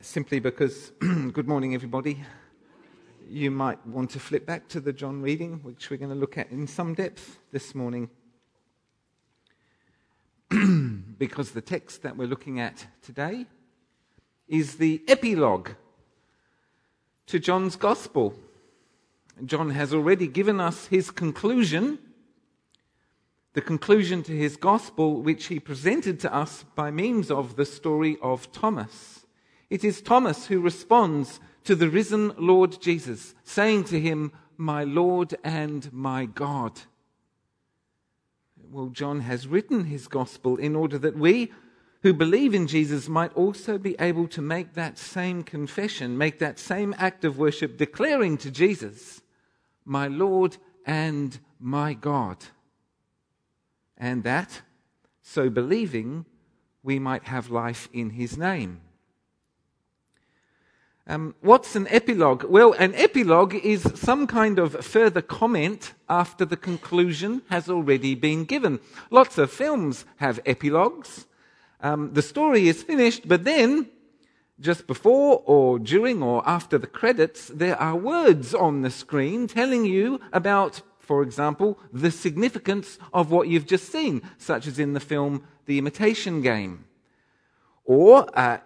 simply because, good morning, everybody, you might want to flip back to the John reading, which we're going to look at in some depth this morning. because the text that we're looking at today is the epilogue to John's Gospel. John has already given us his conclusion, the conclusion to his Gospel, which he presented to us by means of the story of Thomas. It is Thomas who responds to the risen Lord Jesus, saying to him, My Lord and my God. Well, John has written his gospel in order that we who believe in Jesus might also be able to make that same confession, make that same act of worship, declaring to Jesus, My Lord and my God. And that, so believing, we might have life in his name. Um, what's an epilogue? Well, an epilogue is some kind of further comment after the conclusion has already been given. Lots of films have epilogues. Um, the story is finished, but then, just before or during or after the credits, there are words on the screen telling you about, for example, the significance of what you've just seen, such as in the film The Imitation Game. Or, uh,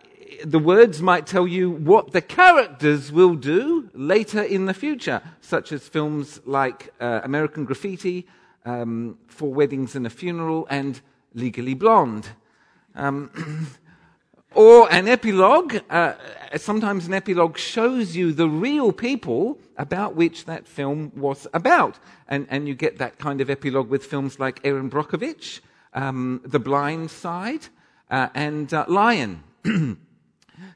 the words might tell you what the characters will do later in the future, such as films like uh, American Graffiti, um, Four Weddings and a Funeral, and Legally Blonde. Um, or an epilogue, uh, sometimes an epilogue shows you the real people about which that film was about. And, and you get that kind of epilogue with films like Erin Brockovich, um, The Blind Side, uh, and uh, Lion.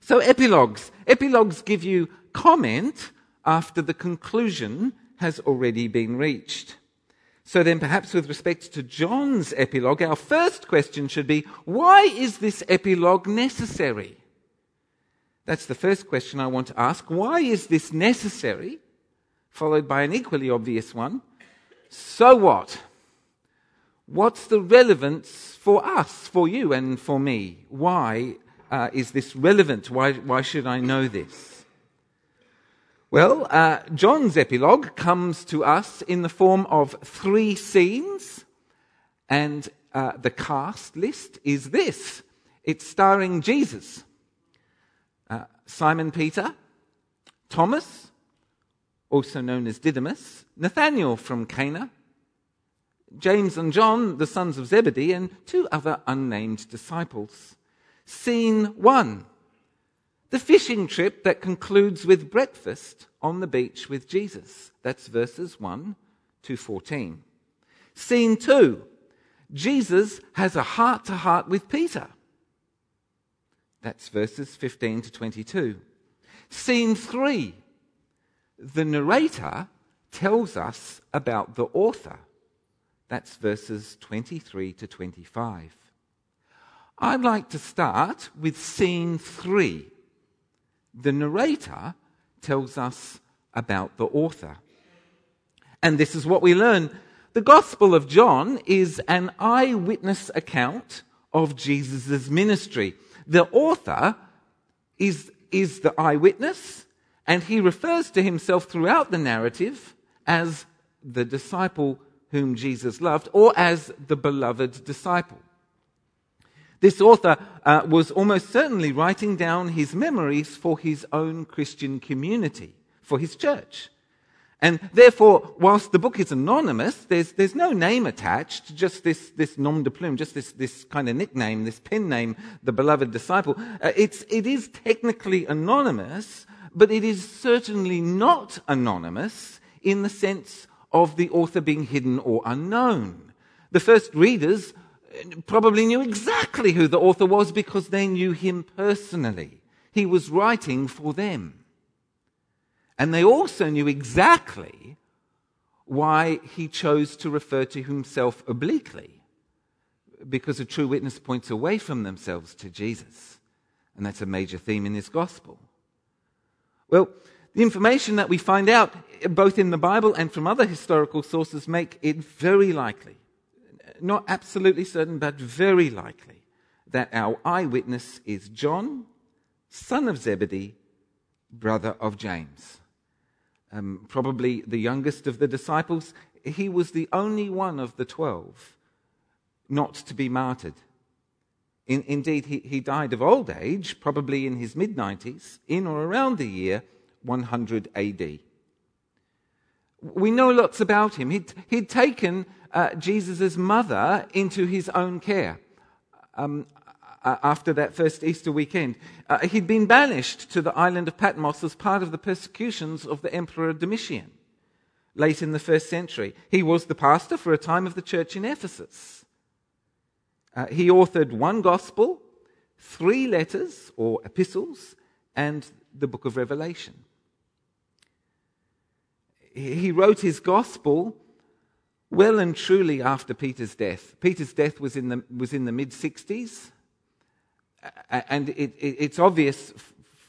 So, epilogues. Epilogues give you comment after the conclusion has already been reached. So, then perhaps with respect to John's epilogue, our first question should be why is this epilogue necessary? That's the first question I want to ask. Why is this necessary? Followed by an equally obvious one. So what? What's the relevance for us, for you, and for me? Why uh, is this relevant? Why, why should I know this? Well, uh, John's epilogue comes to us in the form of three scenes, and uh, the cast list is this it's starring Jesus, uh, Simon Peter, Thomas, also known as Didymus, Nathanael from Cana, James and John, the sons of Zebedee, and two other unnamed disciples. Scene one the fishing trip that concludes with breakfast on the beach with Jesus. That's verses 1 to 14. Scene 2 Jesus has a heart to heart with Peter. That's verses 15 to 22. Scene 3 the narrator tells us about the author. That's verses 23 to 25. I'd like to start with scene three. The narrator tells us about the author. And this is what we learn. The Gospel of John is an eyewitness account of Jesus' ministry. The author is, is the eyewitness, and he refers to himself throughout the narrative as the disciple whom Jesus loved, or as the beloved disciple. This author uh, was almost certainly writing down his memories for his own Christian community, for his church. And therefore, whilst the book is anonymous, there's, there's no name attached, just this, this nom de plume, just this, this kind of nickname, this pen name, the beloved disciple. Uh, it's, it is technically anonymous, but it is certainly not anonymous in the sense of the author being hidden or unknown. The first readers probably knew exactly who the author was because they knew him personally. He was writing for them. And they also knew exactly why he chose to refer to himself obliquely. Because a true witness points away from themselves to Jesus. And that's a major theme in his gospel. Well, the information that we find out, both in the Bible and from other historical sources, make it very likely not absolutely certain, but very likely, that our eyewitness is John, son of Zebedee, brother of James. Um, probably the youngest of the disciples. He was the only one of the twelve not to be martyred. In, indeed, he, he died of old age, probably in his mid 90s, in or around the year 100 AD. We know lots about him. He'd, he'd taken uh, Jesus' mother into his own care. Um, after that first Easter weekend. Uh, he'd been banished to the island of Patmos as part of the persecutions of the Emperor Domitian late in the first century. He was the pastor for a time of the church in Ephesus. Uh, he authored one gospel, three letters or epistles, and the book of Revelation. He wrote his gospel well and truly after Peter's death. Peter's death was in the, was in the mid 60s. And it, it, it's obvious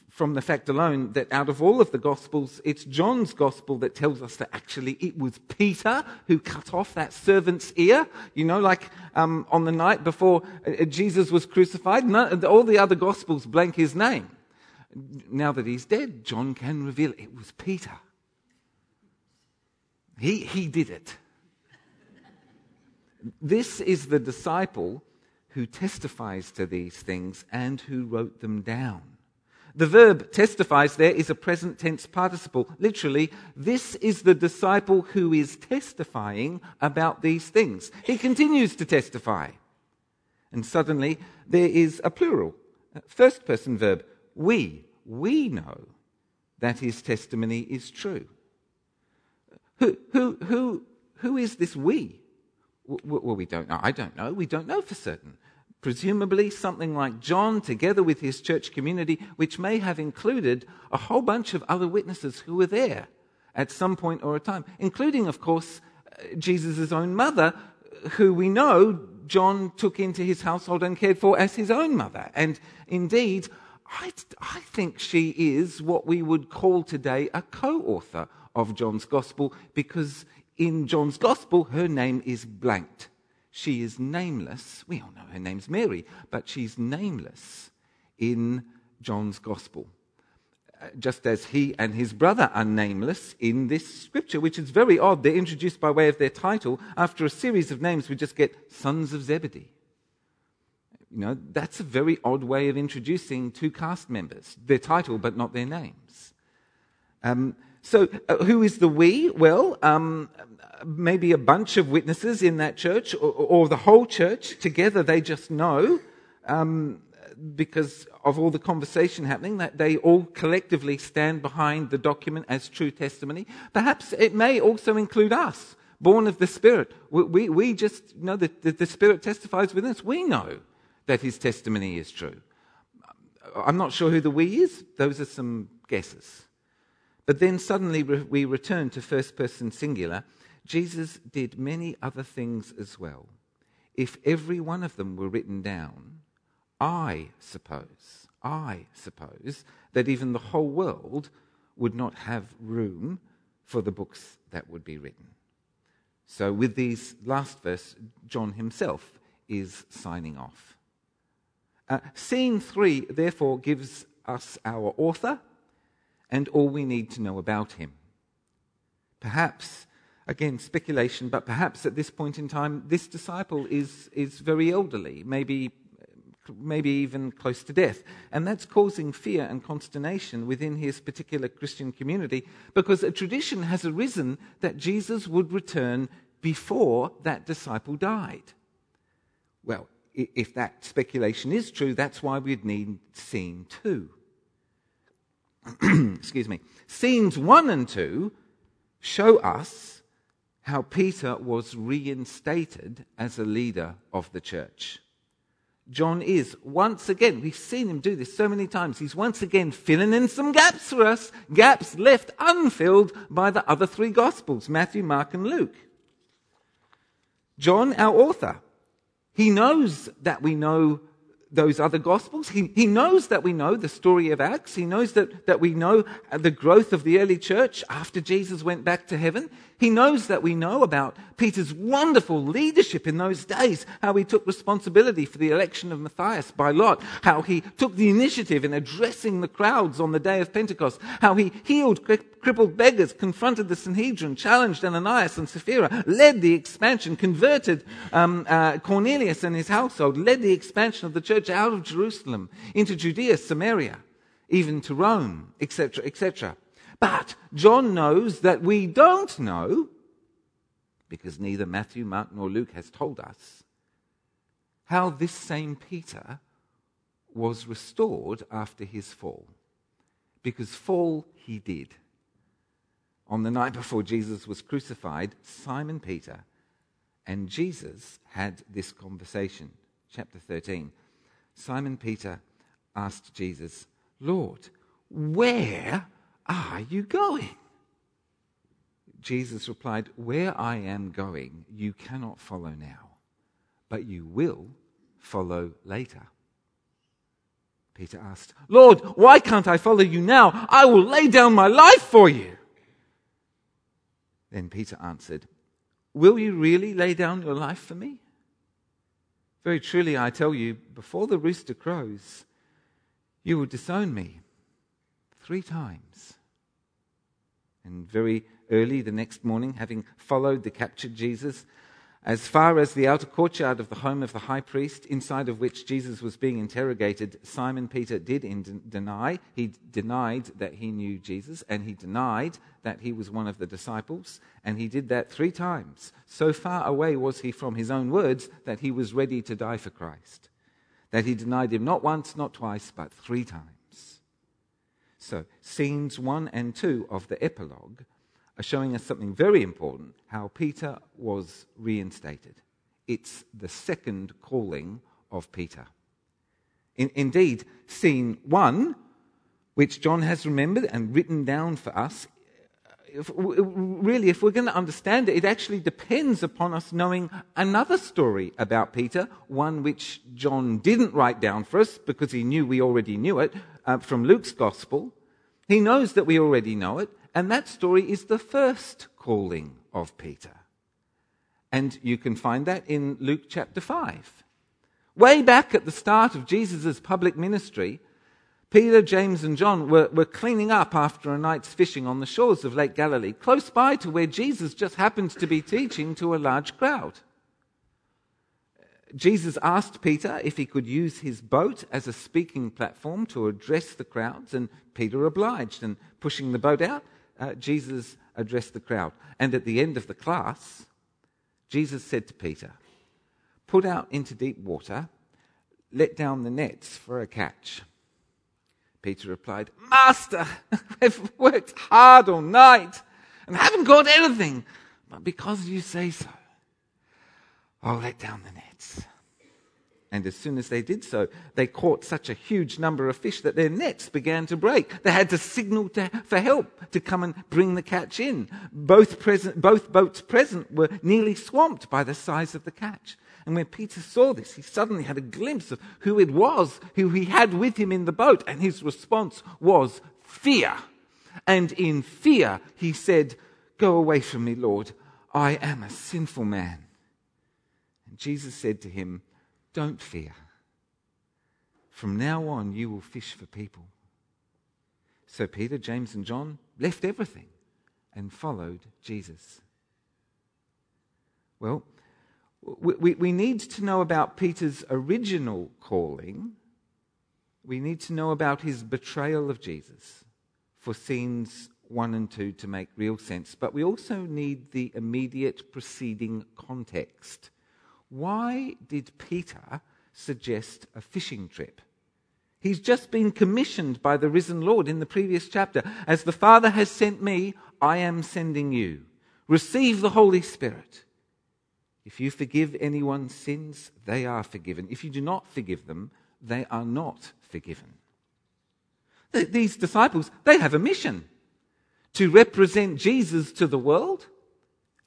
from the fact alone that out of all of the Gospels, it's John's Gospel that tells us that actually it was Peter who cut off that servant's ear. You know, like um, on the night before uh, Jesus was crucified, none, all the other Gospels blank his name. Now that he's dead, John can reveal it was Peter. He, he did it. This is the disciple who testifies to these things and who wrote them down. The verb testifies there is a present tense participle. Literally, this is the disciple who is testifying about these things. He continues to testify. And suddenly, there is a plural, first person verb. We, we know that his testimony is true. Who, who, who, who is this we? Well, we don't know. I don't know. We don't know for certain. Presumably, something like John, together with his church community, which may have included a whole bunch of other witnesses who were there at some point or a time, including, of course, uh, Jesus' own mother, who we know John took into his household and cared for as his own mother. And indeed, I, I think she is what we would call today a co author of John's Gospel because in John's Gospel, her name is blanked. She is nameless. We all know her name's Mary, but she's nameless in John's Gospel. Uh, just as he and his brother are nameless in this scripture, which is very odd. They're introduced by way of their title. After a series of names, we just get sons of Zebedee. You know, that's a very odd way of introducing two cast members. Their title, but not their names. Um, so, uh, who is the we? Well, um, maybe a bunch of witnesses in that church or, or the whole church together, they just know um, because of all the conversation happening that they all collectively stand behind the document as true testimony. Perhaps it may also include us, born of the Spirit. We, we, we just know that the, the Spirit testifies within us. We know that his testimony is true. I'm not sure who the we is. Those are some guesses. But then suddenly we return to first person singular Jesus did many other things as well. If every one of them were written down, I suppose, I suppose that even the whole world would not have room for the books that would be written. So, with these last verse, John himself is signing off. Uh, scene three, therefore, gives us our author and all we need to know about him. Perhaps again, speculation, but perhaps at this point in time, this disciple is, is very elderly, maybe, maybe even close to death. And that's causing fear and consternation within his particular Christian community because a tradition has arisen that Jesus would return before that disciple died. Well, if that speculation is true, that's why we'd need scene two. Excuse me. Scenes one and two show us how Peter was reinstated as a leader of the church. John is once again, we've seen him do this so many times, he's once again filling in some gaps for us, gaps left unfilled by the other three Gospels Matthew, Mark, and Luke. John, our author, he knows that we know those other gospels. He, he knows that we know the story of Acts. He knows that, that we know the growth of the early church after Jesus went back to heaven. He knows that we know about Peter's wonderful leadership in those days, how he took responsibility for the election of Matthias by Lot, how he took the initiative in addressing the crowds on the day of Pentecost, how he healed crippled beggars, confronted the Sanhedrin, challenged Ananias and Sapphira, led the expansion, converted um, uh, Cornelius and his household, led the expansion of the church out of Jerusalem into Judea, Samaria, even to Rome, etc., etc. But John knows that we don't know, because neither Matthew, Mark, nor Luke has told us, how this same Peter was restored after his fall. Because fall he did. On the night before Jesus was crucified, Simon Peter and Jesus had this conversation. Chapter 13. Simon Peter asked Jesus, Lord, where are you going? Jesus replied, Where I am going, you cannot follow now, but you will follow later. Peter asked, Lord, why can't I follow you now? I will lay down my life for you. Then Peter answered, Will you really lay down your life for me? Very truly, I tell you, before the rooster crows, you will disown me three times. And very early the next morning, having followed the captured Jesus as far as the outer courtyard of the home of the high priest, inside of which Jesus was being interrogated, Simon Peter did in- deny. He denied that he knew Jesus, and he denied that he was one of the disciples, and he did that three times. So far away was he from his own words that he was ready to die for Christ. That he denied him not once, not twice, but three times. So, scenes one and two of the epilogue are showing us something very important how Peter was reinstated. It's the second calling of Peter. In, indeed, scene one, which John has remembered and written down for us, if, really, if we're going to understand it, it actually depends upon us knowing another story about Peter, one which John didn't write down for us because he knew we already knew it, uh, from Luke's gospel. He knows that we already know it, and that story is the first calling of Peter. And you can find that in Luke chapter 5. Way back at the start of Jesus' public ministry, Peter, James, and John were, were cleaning up after a night's fishing on the shores of Lake Galilee, close by to where Jesus just happened to be teaching to a large crowd. Jesus asked Peter if he could use his boat as a speaking platform to address the crowds, and Peter obliged. And pushing the boat out, uh, Jesus addressed the crowd. And at the end of the class, Jesus said to Peter, Put out into deep water, let down the nets for a catch. Peter replied, Master, we've worked hard all night and haven't caught anything, but because you say so, I'll let down the nets. And as soon as they did so, they caught such a huge number of fish that their nets began to break. They had to signal to, for help to come and bring the catch in. Both, present, both boats present were nearly swamped by the size of the catch. And when Peter saw this, he suddenly had a glimpse of who it was who he had with him in the boat. And his response was fear. And in fear, he said, Go away from me, Lord. I am a sinful man. And Jesus said to him, don't fear. From now on, you will fish for people. So Peter, James, and John left everything and followed Jesus. Well, we, we need to know about Peter's original calling. We need to know about his betrayal of Jesus for scenes one and two to make real sense. But we also need the immediate preceding context why did Peter suggest a fishing trip? He's just been commissioned by the risen Lord in the previous chapter. As the Father has sent me, I am sending you. Receive the Holy Spirit. If you forgive anyone's sins, they are forgiven. If you do not forgive them, they are not forgiven. These disciples, they have a mission to represent Jesus to the world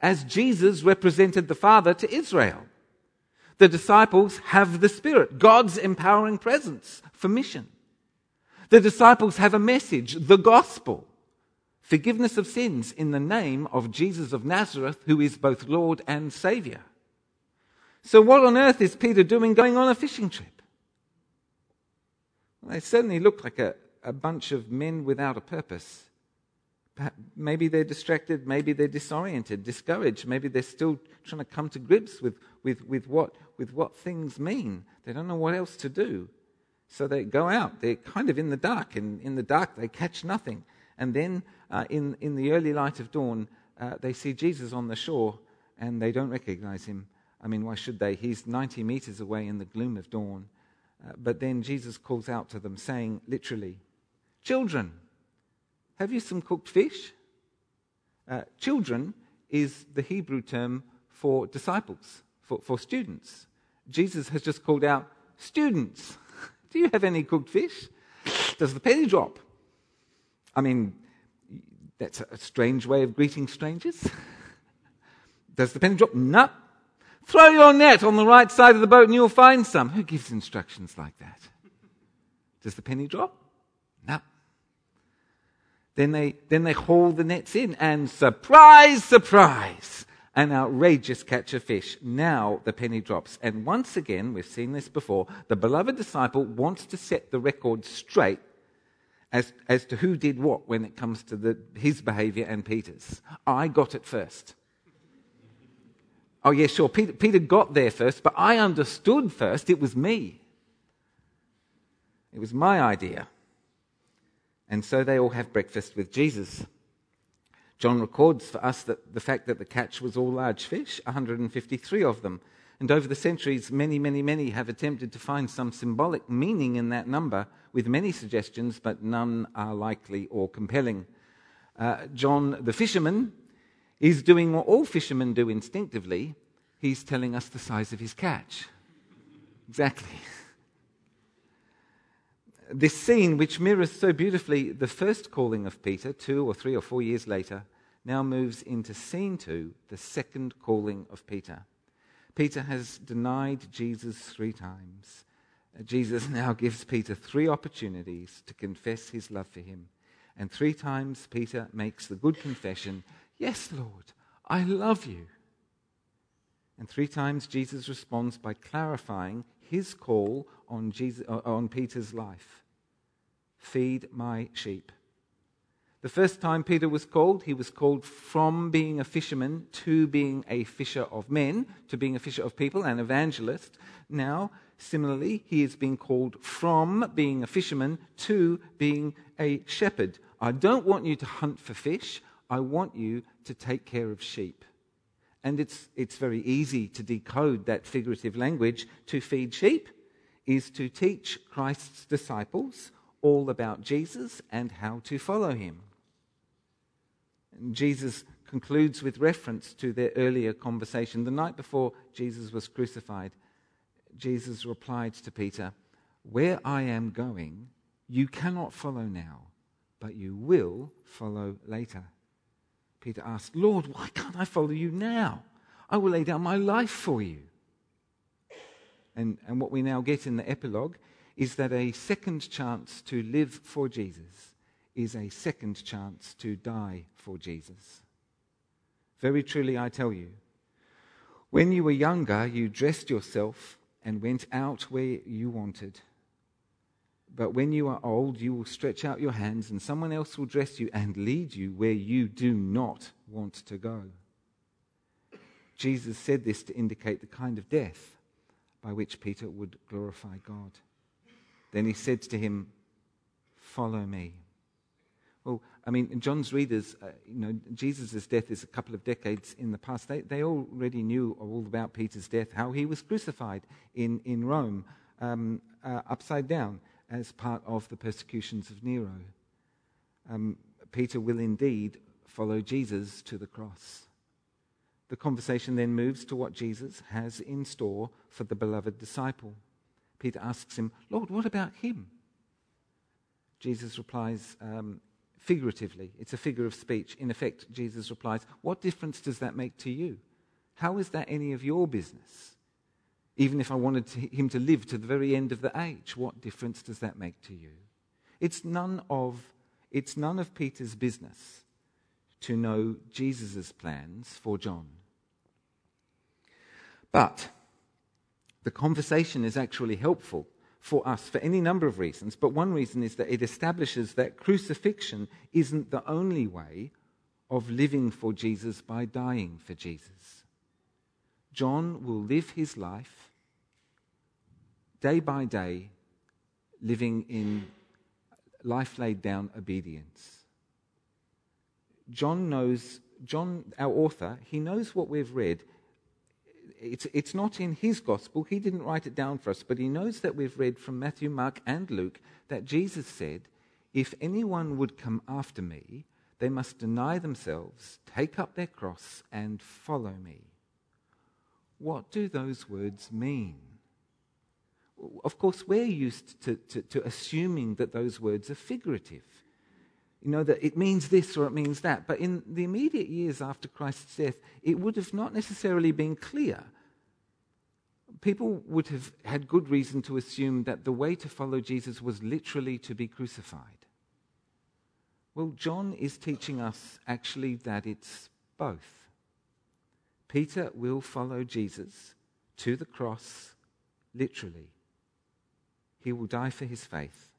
as Jesus represented the Father to Israel. The disciples have the Spirit, God's empowering presence for mission. The disciples have a message, the gospel, forgiveness of sins in the name of Jesus of Nazareth, who is both Lord and Saviour. So, what on earth is Peter doing going on a fishing trip? Well, they certainly look like a, a bunch of men without a purpose. Maybe they're distracted, maybe they're disoriented, discouraged, maybe they're still trying to come to grips with, with, with, what, with what things mean. They don't know what else to do. So they go out. They're kind of in the dark, and in the dark they catch nothing. And then uh, in, in the early light of dawn, uh, they see Jesus on the shore, and they don't recognize him. I mean, why should they? He's 90 meters away in the gloom of dawn. Uh, but then Jesus calls out to them, saying, literally, Children, have you some cooked fish? Uh, children is the Hebrew term for disciples, for, for students. Jesus has just called out, Students, do you have any cooked fish? Does the penny drop? I mean, that's a strange way of greeting strangers. Does the penny drop? No. Throw your net on the right side of the boat and you'll find some. Who gives instructions like that? Does the penny drop? Then they, then they haul the nets in, and surprise, surprise, an outrageous catch of fish. Now the penny drops. And once again, we've seen this before, the beloved disciple wants to set the record straight as, as to who did what when it comes to the, his behavior and Peter's. I got it first. Oh, yeah, sure, Peter, Peter got there first, but I understood first it was me. It was my idea. And so they all have breakfast with Jesus. John records for us that the fact that the catch was all large fish, 153 of them. And over the centuries, many, many, many have attempted to find some symbolic meaning in that number, with many suggestions, but none are likely or compelling. Uh, John the fisherman is doing what all fishermen do instinctively he's telling us the size of his catch. Exactly this scene, which mirrors so beautifully the first calling of Peter, two or three or four years later, now moves into scene two, the second calling of Peter. Peter has denied Jesus three times. Jesus now gives Peter three opportunities to confess his love for him. And three times Peter makes the good confession Yes, Lord, I love you. And three times Jesus responds by clarifying his call on, Jesus, uh, on Peter's life Feed my sheep. The first time Peter was called, he was called from being a fisherman to being a fisher of men, to being a fisher of people, an evangelist. Now, similarly, he is being called from being a fisherman to being a shepherd. I don't want you to hunt for fish, I want you to take care of sheep. And it's, it's very easy to decode that figurative language. To feed sheep is to teach Christ's disciples all about Jesus and how to follow him. And Jesus concludes with reference to their earlier conversation. The night before Jesus was crucified, Jesus replied to Peter, Where I am going, you cannot follow now, but you will follow later. Peter asked, Lord, why can't I follow you now? I will lay down my life for you. And, and what we now get in the epilogue is that a second chance to live for Jesus is a second chance to die for Jesus. Very truly, I tell you, when you were younger, you dressed yourself and went out where you wanted. But when you are old, you will stretch out your hands, and someone else will dress you and lead you where you do not want to go. Jesus said this to indicate the kind of death by which Peter would glorify God. Then he said to him, Follow me. Well, I mean, John's readers, uh, you know, Jesus' death is a couple of decades in the past. They, they already knew all about Peter's death, how he was crucified in, in Rome, um, uh, upside down as part of the persecutions of Nero. Um, Peter will indeed follow Jesus to the cross. The conversation then moves to what Jesus has in store for the beloved disciple. Peter asks him, Lord, what about him? Jesus replies um, figuratively. It's a figure of speech. In effect, Jesus replies, What difference does that make to you? How is that any of your business? Even if I wanted to, him to live to the very end of the age, what difference does that make to you? It's none of, it's none of Peter's business to know Jesus' plans for John. But the conversation is actually helpful for us for any number of reasons, but one reason is that it establishes that crucifixion isn't the only way of living for Jesus by dying for Jesus. John will live his life day by day, living in life laid down obedience. John knows, John, our author, he knows what we've read it's, it's not in his gospel. He didn't write it down for us, but he knows that we've read from Matthew, Mark, and Luke that Jesus said, If anyone would come after me, they must deny themselves, take up their cross, and follow me. What do those words mean? Of course, we're used to, to, to assuming that those words are figurative you know, that it means this or it means that. But in the immediate years after Christ's death, it would have not necessarily been clear. People would have had good reason to assume that the way to follow Jesus was literally to be crucified. Well, John is teaching us actually that it's both. Peter will follow Jesus to the cross literally. He will die for his faith.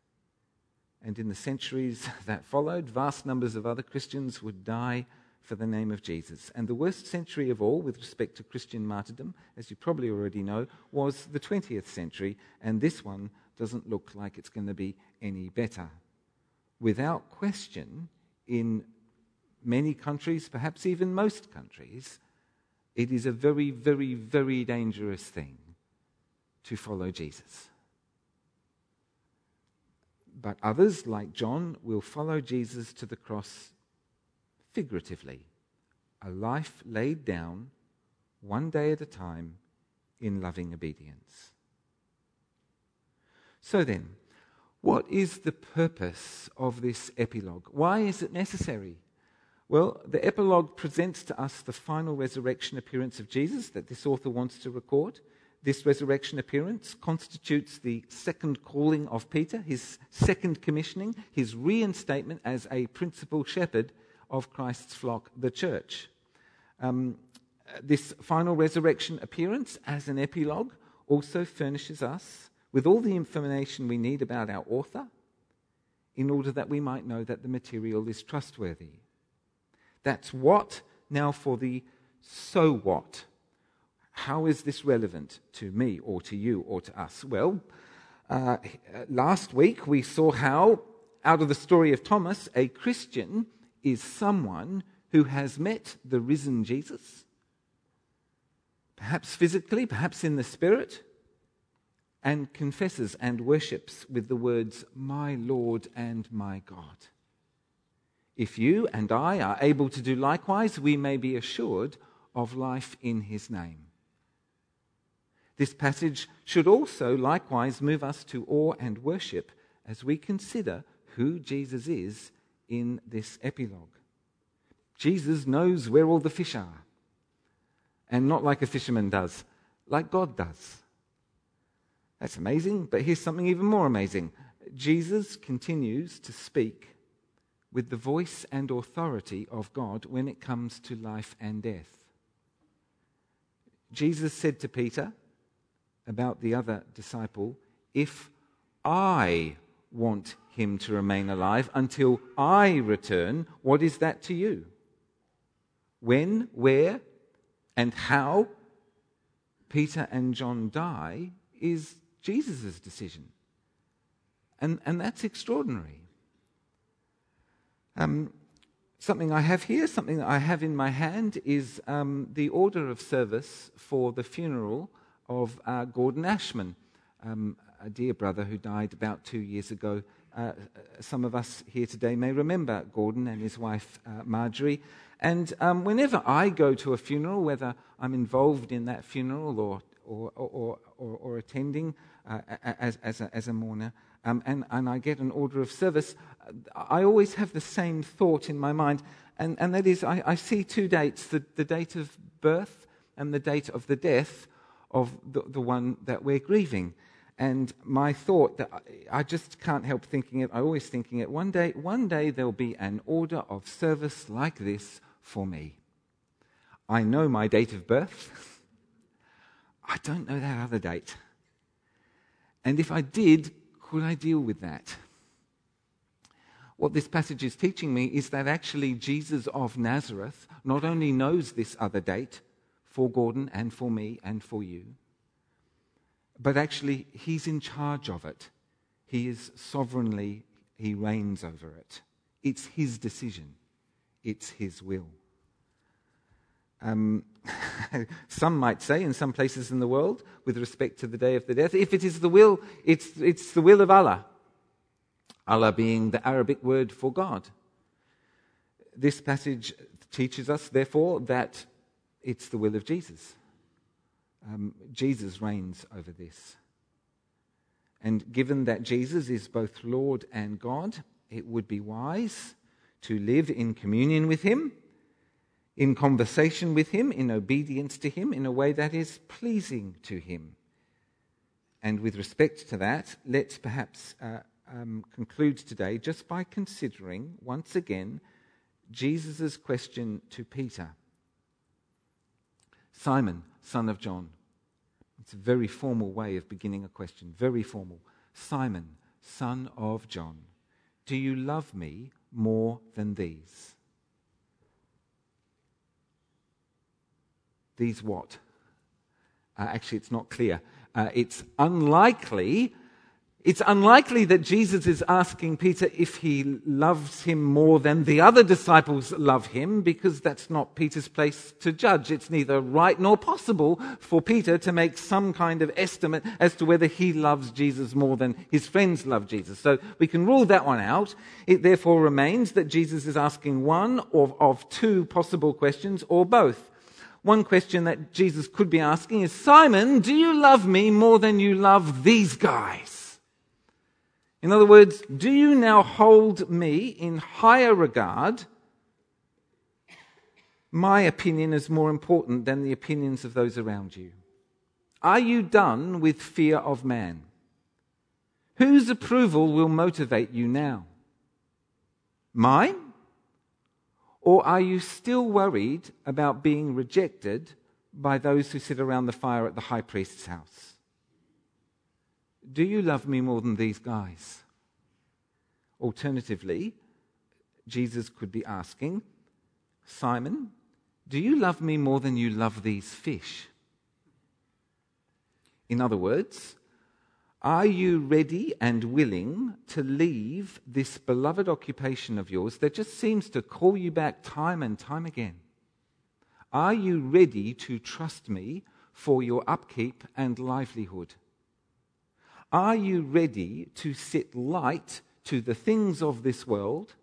And in the centuries that followed, vast numbers of other Christians would die for the name of Jesus. And the worst century of all, with respect to Christian martyrdom, as you probably already know, was the 20th century, and this one doesn't look like it's going to be any better. Without question, in many countries, perhaps even most countries, it is a very, very, very dangerous thing to follow Jesus. But others, like John, will follow Jesus to the cross figuratively, a life laid down one day at a time in loving obedience. So then, what is the purpose of this epilogue? Why is it necessary? Well, the epilogue presents to us the final resurrection appearance of Jesus that this author wants to record. This resurrection appearance constitutes the second calling of Peter, his second commissioning, his reinstatement as a principal shepherd of Christ's flock, the church. Um, this final resurrection appearance, as an epilogue, also furnishes us with all the information we need about our author in order that we might know that the material is trustworthy. That's what. Now for the so what how is this relevant to me or to you or to us? Well, uh, last week we saw how, out of the story of Thomas, a Christian is someone who has met the risen Jesus, perhaps physically, perhaps in the spirit, and confesses and worships with the words, My Lord and my God. If you and I are able to do likewise, we may be assured of life in his name. This passage should also likewise move us to awe and worship as we consider who Jesus is in this epilogue. Jesus knows where all the fish are, and not like a fisherman does, like God does. That's amazing, but here's something even more amazing. Jesus continues to speak with the voice and authority of God when it comes to life and death. Jesus said to Peter, about the other disciple if I want him to remain alive until I return, what is that to you? When, where, and how Peter and John die is Jesus' decision. And, and that's extraordinary. Um, something I have here, something that I have in my hand, is um, the order of service for the funeral of uh, Gordon Ashman, um, a dear brother who died about two years ago. Uh, some of us here today may remember Gordon and his wife uh, Marjorie. And um, whenever I go to a funeral, whether I'm involved in that funeral or, or, or, or, or attending uh, as, as, a, as a mourner, um, and, and I get an order of service, I always have the same thought in my mind, and, and that is I, I see two dates the, the date of birth and the date of the death of the, the one that we're grieving. And my thought that I just can't help thinking it, I always thinking it, one day, one day there'll be an order of service like this for me. I know my date of birth. I don't know that other date. And if I did, could I deal with that? What this passage is teaching me is that actually Jesus of Nazareth not only knows this other date for Gordon and for me and for you, but actually he's in charge of it. He is sovereignly, he reigns over it. It's his decision, it's his will. Um, some might say in some places in the world, with respect to the day of the death, if it is the will, it's, it's the will of Allah. Allah being the Arabic word for God. This passage teaches us, therefore, that it's the will of Jesus. Um, Jesus reigns over this. And given that Jesus is both Lord and God, it would be wise to live in communion with Him, in conversation with Him, in obedience to Him, in a way that is pleasing to Him. And with respect to that, let's perhaps uh, um, conclude today just by considering once again Jesus' question to Peter Simon, son of John. It's a very formal way of beginning a question, very formal. Simon, son of John, do you love me more than these? These what? Uh, actually, it's not clear. Uh, it's unlikely it's unlikely that Jesus is asking Peter if he loves him more than the other disciples love him, because that's not Peter's place to judge. It's neither right nor possible for Peter to make some kind of estimate as to whether he loves Jesus more than his friends love Jesus. So we can rule that one out. It therefore remains that Jesus is asking one of, of two possible questions, or both. One question that Jesus could be asking is Simon, do you love me more than you love these guys? In other words, do you now hold me in higher regard? My opinion is more important than the opinions of those around you. Are you done with fear of man? Whose approval will motivate you now? Mine? Or are you still worried about being rejected by those who sit around the fire at the high priest's house? Do you love me more than these guys? Alternatively, Jesus could be asking, Simon, do you love me more than you love these fish? In other words, are you ready and willing to leave this beloved occupation of yours that just seems to call you back time and time again? Are you ready to trust me for your upkeep and livelihood? Are you ready to sit light to the things of this world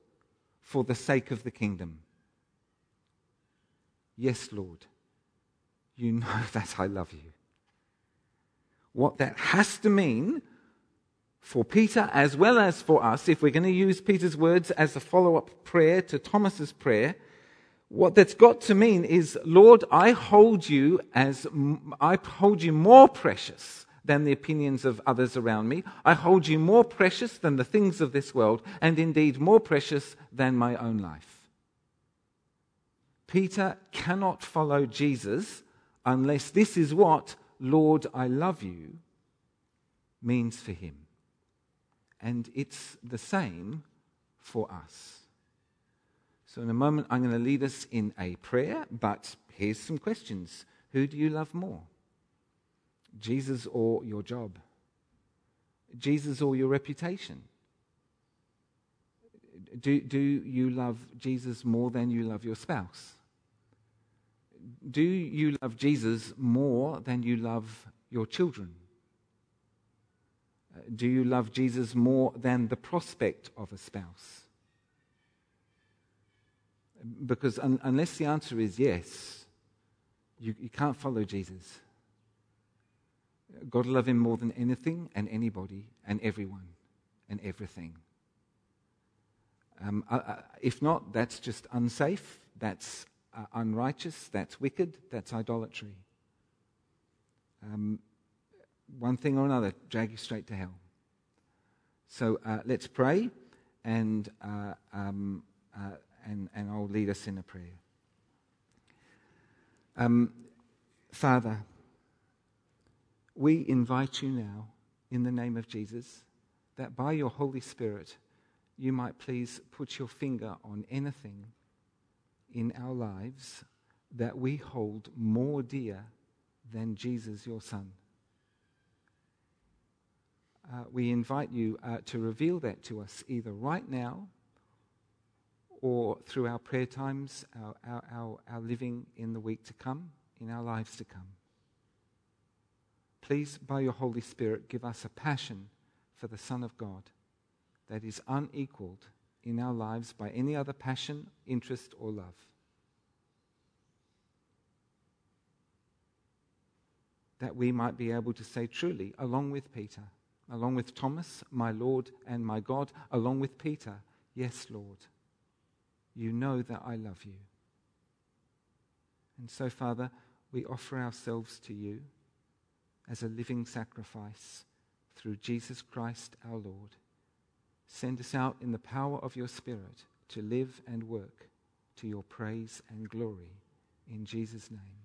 for the sake of the kingdom? Yes, Lord, you know that I love you. What that has to mean for Peter as well as for us, if we're going to use Peter's words as a follow up prayer to Thomas's prayer, what that's got to mean is, Lord, I hold you as, I hold you more precious than the opinions of others around me. I hold you more precious than the things of this world, and indeed more precious than my own life. Peter cannot follow Jesus unless this is what, Lord, I love you, means for him. And it's the same for us. So, in a moment, I'm going to lead us in a prayer, but here's some questions Who do you love more? Jesus or your job? Jesus or your reputation? Do, do you love Jesus more than you love your spouse? Do you love Jesus more than you love your children? Do you love Jesus more than the prospect of a spouse? Because un- unless the answer is yes, you, you can't follow Jesus. God love him more than anything and anybody and everyone and everything. Um, uh, uh, if not, that's just unsafe, that's uh, unrighteous, that's wicked, that's idolatry. Um, one thing or another drag you straight to hell. So uh, let's pray, and, uh, um, uh, and, and I'll lead us in a prayer. Um, Father, we invite you now, in the name of Jesus, that by your Holy Spirit, you might please put your finger on anything in our lives that we hold more dear than Jesus, your Son. Uh, we invite you uh, to reveal that to us either right now or through our prayer times, our, our, our, our living in the week to come, in our lives to come. Please, by your Holy Spirit, give us a passion for the Son of God that is unequaled in our lives by any other passion, interest, or love. That we might be able to say truly, along with Peter, along with Thomas, my Lord and my God, along with Peter, Yes, Lord, you know that I love you. And so, Father, we offer ourselves to you as a living sacrifice through Jesus Christ our Lord. Send us out in the power of your Spirit to live and work to your praise and glory. In Jesus' name.